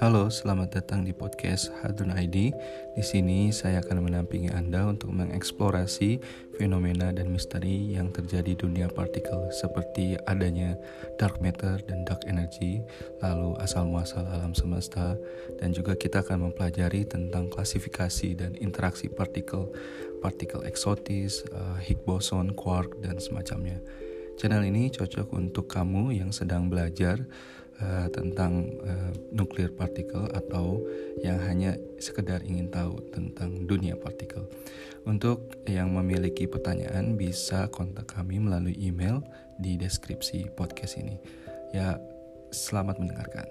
Halo, selamat datang di podcast Hadun ID. Di sini saya akan menampingi Anda untuk mengeksplorasi fenomena dan misteri yang terjadi di dunia partikel seperti adanya dark matter dan dark energy, lalu asal-muasal alam semesta, dan juga kita akan mempelajari tentang klasifikasi dan interaksi partikel, partikel eksotis, uh, Higgs boson, quark, dan semacamnya. Channel ini cocok untuk kamu yang sedang belajar uh, tentang uh, nuklir partikel atau yang hanya sekedar ingin tahu tentang dunia partikel. Untuk yang memiliki pertanyaan bisa kontak kami melalui email di deskripsi podcast ini. Ya, selamat mendengarkan.